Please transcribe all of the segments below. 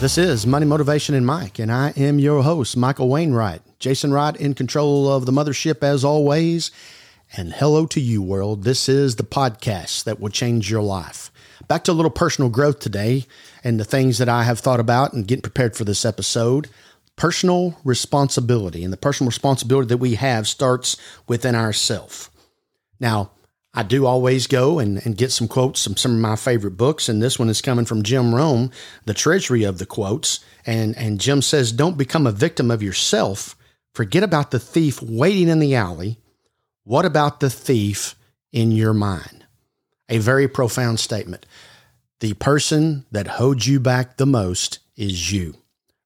This is Money Motivation and Mike, and I am your host, Michael Wainwright. Jason Wright in control of the mothership as always. And hello to you, world. This is the podcast that will change your life. Back to a little personal growth today and the things that I have thought about and getting prepared for this episode. Personal responsibility. And the personal responsibility that we have starts within ourself. Now, I do always go and, and get some quotes from some of my favorite books, and this one is coming from Jim Rohn, The Treasury of the Quotes. And, and Jim says, Don't become a victim of yourself. Forget about the thief waiting in the alley. What about the thief in your mind? A very profound statement. The person that holds you back the most is you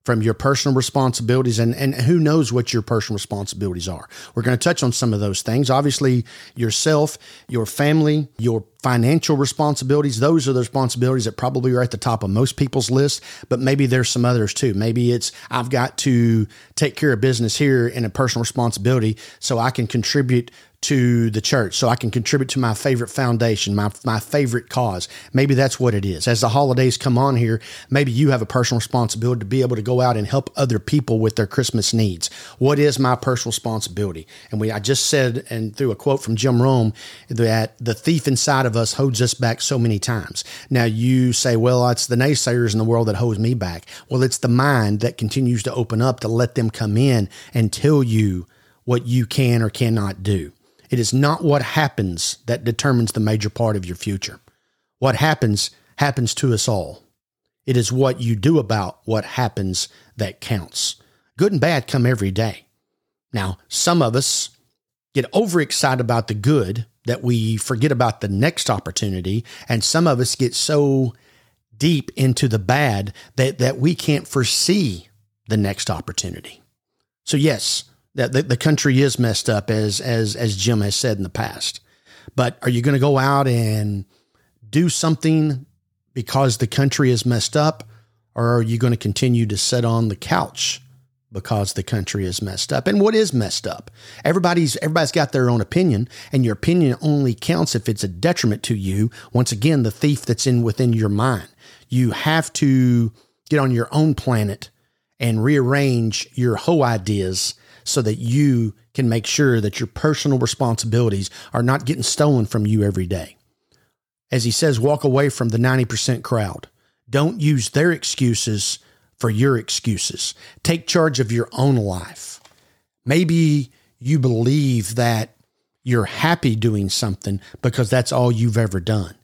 from your personal responsibilities and, and who knows what your personal responsibilities are. We're going to touch on some of those things. Obviously, yourself, your family, your financial responsibilities, those are the responsibilities that probably are at the top of most people's list, but maybe there's some others too. Maybe it's I've got to take care of business here in a personal responsibility so I can contribute to the church so I can contribute to my favorite foundation, my, my favorite cause. Maybe that's what it is. As the holidays come on here, maybe you have a personal responsibility to be able to go out and help other people with their Christmas needs. What is my personal responsibility? And we, I just said, and through a quote from Jim Rohn that the thief inside of us holds us back so many times. Now you say, well, it's the naysayers in the world that holds me back. Well, it's the mind that continues to open up to let them come in and tell you what you can or cannot do. It is not what happens that determines the major part of your future. What happens happens to us all. It is what you do about what happens that counts. Good and bad come every day. Now, some of us get overexcited about the good that we forget about the next opportunity, and some of us get so deep into the bad that, that we can't foresee the next opportunity. So, yes, that the, the country is messed up as as as Jim has said in the past. But are you going to go out and do something because the country is messed up or are you going to continue to sit on the couch because the country is messed up? And what is messed up? Everybody's everybody's got their own opinion and your opinion only counts if it's a detriment to you. Once again, the thief that's in within your mind. You have to get on your own planet and rearrange your whole ideas so that you can make sure that your personal responsibilities are not getting stolen from you every day. As he says, walk away from the 90% crowd. Don't use their excuses for your excuses. Take charge of your own life. Maybe you believe that you're happy doing something because that's all you've ever done.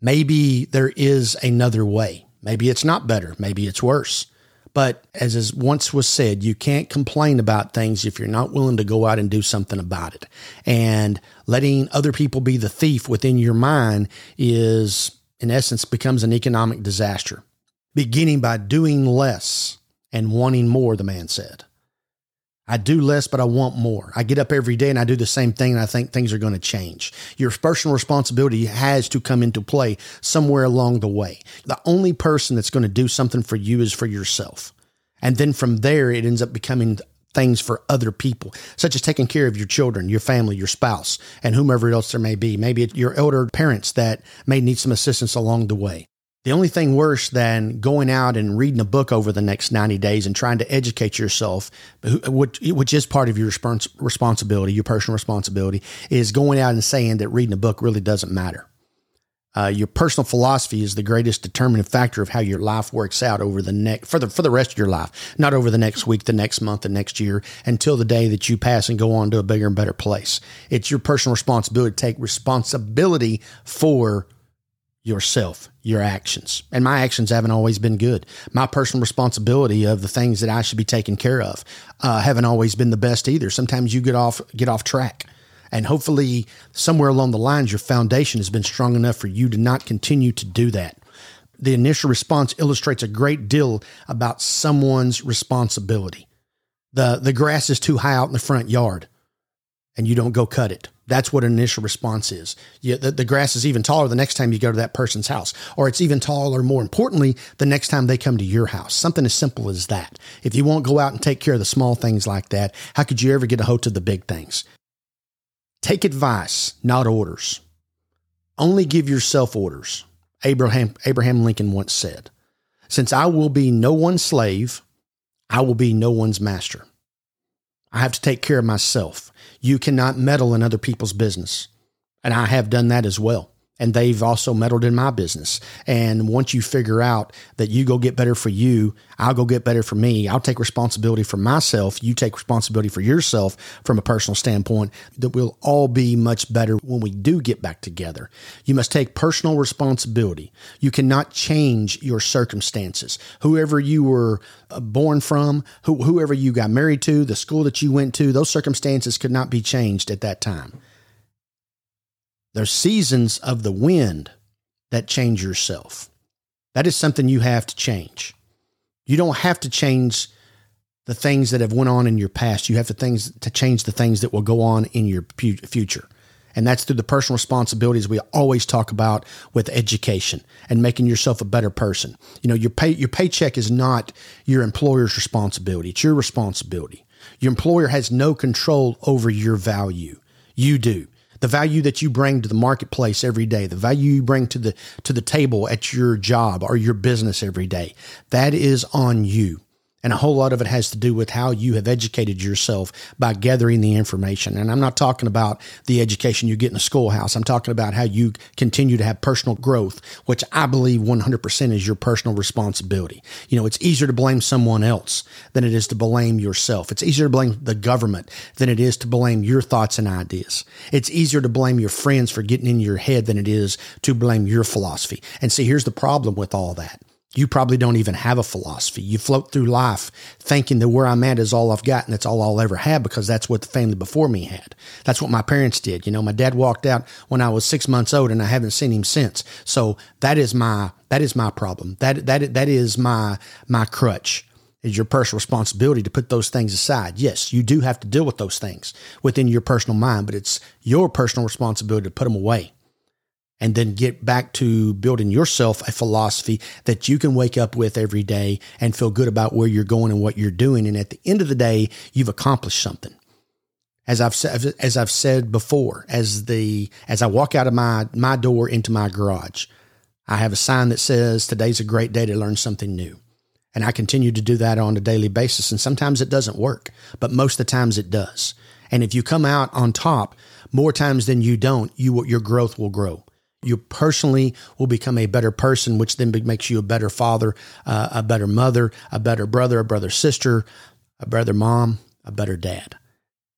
Maybe there is another way. Maybe it's not better. Maybe it's worse. But as is once was said, you can't complain about things if you're not willing to go out and do something about it. And letting other people be the thief within your mind is, in essence, becomes an economic disaster. Beginning by doing less and wanting more, the man said. I do less, but I want more. I get up every day and I do the same thing, and I think things are going to change. Your personal responsibility has to come into play somewhere along the way. The only person that's going to do something for you is for yourself. And then from there, it ends up becoming things for other people, such as taking care of your children, your family, your spouse, and whomever else there may be. Maybe your elder parents that may need some assistance along the way. The only thing worse than going out and reading a book over the next 90 days and trying to educate yourself, which, which is part of your responsibility, your personal responsibility, is going out and saying that reading a book really doesn't matter. Uh, your personal philosophy is the greatest determining factor of how your life works out over the next for the for the rest of your life, not over the next week, the next month, the next year, until the day that you pass and go on to a bigger and better place. It's your personal responsibility to take responsibility for yourself, your actions. And my actions haven't always been good. My personal responsibility of the things that I should be taking care of uh, haven't always been the best either. Sometimes you get off get off track. And hopefully, somewhere along the lines, your foundation has been strong enough for you to not continue to do that. The initial response illustrates a great deal about someone's responsibility. The, the grass is too high out in the front yard, and you don't go cut it. That's what an initial response is. You, the, the, grass is even taller the next time you go to that person's house, or it's even taller, more importantly, the next time they come to your house. Something as simple as that. If you won't go out and take care of the small things like that, how could you ever get a hold of the big things? Take advice, not orders. Only give yourself orders. Abraham, Abraham Lincoln once said. Since I will be no one's slave, I will be no one's master. I have to take care of myself. You cannot meddle in other people's business. And I have done that as well and they've also meddled in my business. And once you figure out that you go get better for you, I'll go get better for me. I'll take responsibility for myself. You take responsibility for yourself from a personal standpoint that we'll all be much better when we do get back together. You must take personal responsibility. You cannot change your circumstances. Whoever you were uh, born from, whoever you got married to, the school that you went to, those circumstances could not be changed at that time. There's seasons of the wind that change yourself. That is something you have to change. You don't have to change the things that have went on in your past. You have to things to change the things that will go on in your future. And that's through the personal responsibilities we always talk about with education and making yourself a better person. You know, your pay your paycheck is not your employer's responsibility. It's your responsibility. Your employer has no control over your value. You do the value that you bring to the marketplace every day, the value you bring to the to the table at your job or your business every day. That is on you. And a whole lot of it has to do with how you have educated yourself by gathering the information. And I'm not talking about the education you get in a schoolhouse. I'm talking about how you continue to have personal growth, which I believe 100% is your personal responsibility. You know, it's easier to blame someone else than it is to blame yourself. It's easier to blame the government than it is to blame your thoughts and ideas. It's easier to blame your friends for getting in your head than it is to blame your philosophy. And see, here's the problem with all that you probably don't even have a philosophy. You float through life thinking that where I'm at is all I've got and that's all I'll ever have because that's what the family before me had. That's what my parents did. You know, my dad walked out when I was six months old and I haven't seen him since. So that is my, that is my problem. That, that, that is my, my crutch is your personal responsibility to put those things aside. Yes, you do have to deal with those things within your personal mind, but it's your personal responsibility to put them away and then get back to building yourself a philosophy that you can wake up with every day and feel good about where you're going and what you're doing. And at the end of the day, you've accomplished something. As I've said, as I've said before, as the, as I walk out of my, my door into my garage, I have a sign that says today's a great day to learn something new. And I continue to do that on a daily basis. And sometimes it doesn't work, but most of the times it does. And if you come out on top more times than you don't, you, your growth will grow you personally will become a better person, which then makes you a better father, uh, a better mother, a better brother, a brother sister, a brother mom, a better dad.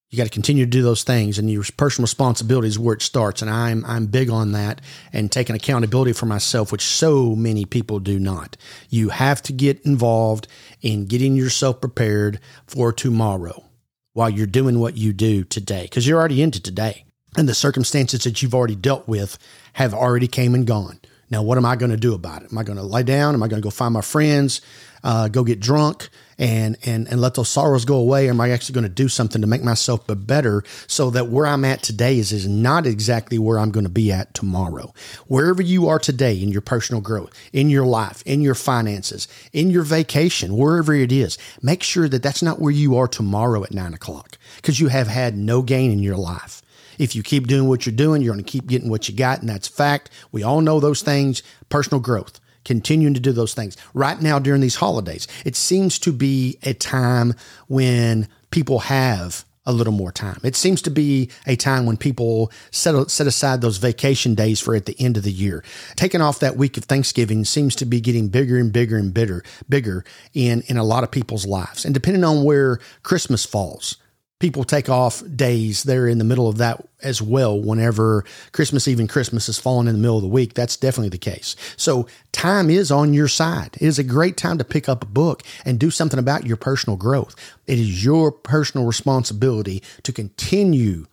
You got to continue to do those things, and your personal responsibility is where it starts. And I'm I'm big on that and taking accountability for myself, which so many people do not. You have to get involved in getting yourself prepared for tomorrow while you're doing what you do today, because you're already into today and the circumstances that you've already dealt with have already came and gone. Now, what am I going to do about it? Am I going to lie down? Am I going to go find my friends, uh, go get drunk, and and and let those sorrows go away? Or am I actually going to do something to make myself better so that where I'm at today is is not exactly where I'm going to be at tomorrow? Wherever you are today in your personal growth, in your life, in your finances, in your vacation, wherever it is, make sure that that's not where you are tomorrow at nine o'clock because you have had no gain in your life. If you keep doing what you're doing, you're going to keep getting what you got. And that's fact. We all know those things. Personal growth, continuing to do those things. Right now, during these holidays, it seems to be a time when people have a little more time. It seems to be a time when people set, set aside those vacation days for at the end of the year. Taking off that week of Thanksgiving seems to be getting bigger and bigger and bitter, bigger in, in a lot of people's lives. And depending on where Christmas falls, people take off days. They're in the middle of that as well whenever christmas even christmas is falling in the middle of the week. That's definitely the case. So time is on your side. It is a great time to pick up a book and do something about your personal growth. It is your personal responsibility to continue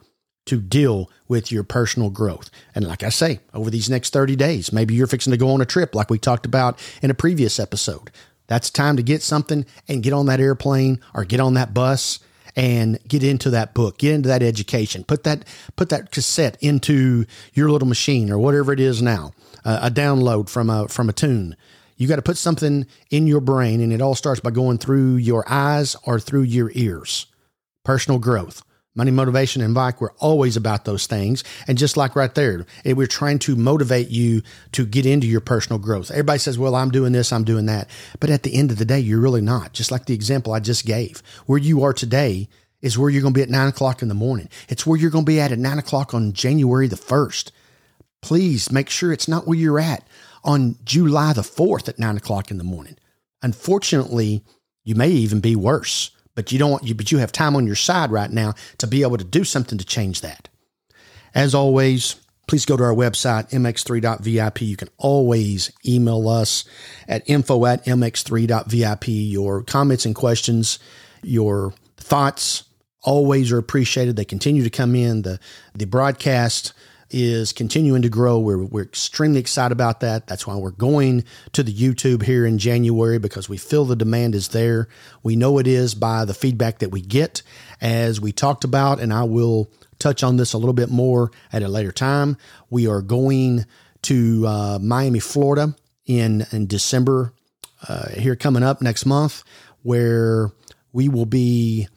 to deal with your personal growth. And like I say, over these next 30 days, maybe you're fixing to go on a trip like we talked about in a previous episode. That's time to get something and get on that airplane or get on that bus and get into that book, get into that education, put that put that cassette into your little machine or whatever it is now, uh, a download from a from a tune. You got to put something in your brain, and it all starts by going through your eyes or through your ears. Personal growth. Money, motivation, and Mike, we're always about those things. And just like right there, eh, we're trying to motivate you to get into your personal growth. Everybody says, well, I'm doing this, I'm doing that. But at the end of the day, you're really not. Just like the example I just gave, where you are today is where you're going to be at nine o'clock in the morning. It's where you're going to be at at nine o'clock on January the 1st. Please make sure it's not where you're at on July the 4th at nine o'clock in the morning. Unfortunately, you may even be worse but you don't want you, but you have time on your side right now to be able to do something to change that. As always, please go to our website, mx3.vip. You can always email us at info at mx3.vip. Your comments and questions, your thoughts always are appreciated. They continue to come in. The, the broadcast is continuing to grow. We're, we're extremely excited about that. That's why we're going to the YouTube here in January because we feel the demand is there. We know it is by the feedback that we get, as we talked about, and I will touch on this a little bit more at a later time. We are going to uh, Miami, Florida in, in December, uh, here coming up next month, where we will be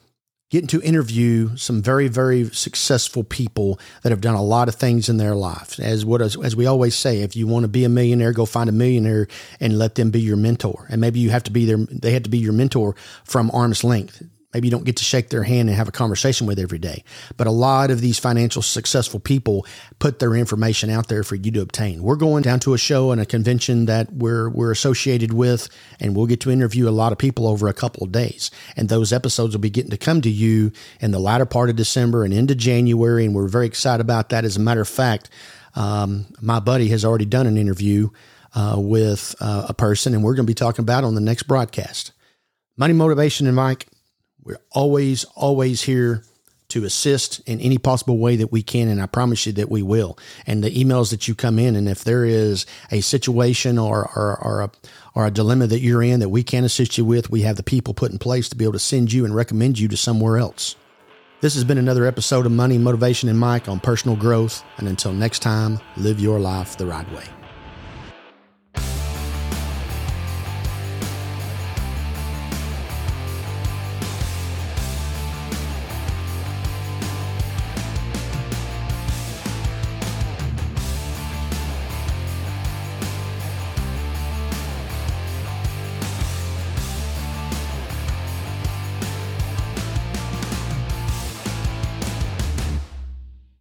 getting to interview some very very successful people that have done a lot of things in their life as what as, as we always say if you want to be a millionaire go find a millionaire and let them be your mentor. And maybe you have to be their they have to be your mentor from arm's length Maybe you don't get to shake their hand and have a conversation with every day. But a lot of these financial successful people put their information out there for you to obtain. We're going down to a show and a convention that we're we're associated with, and we'll get to interview a lot of people over a couple of days. And those episodes will be getting to come to you in the latter part of December and into January, and we're very excited about that. As a matter of fact, um, my buddy has already done an interview uh, with uh, a person, and we're going to be talking about on the next broadcast. Money, motivation, and Mike we're always, always here to assist in any possible way that we can. And I promise you that we will. And the emails that you come in, and if there is a situation or, or, or, a, or a dilemma that you're in that we can assist you with, we have the people put in place to be able to send you and recommend you to somewhere else. This has been another episode of Money, Motivation, and Mike on personal growth. And until next time, live your life the Wright way.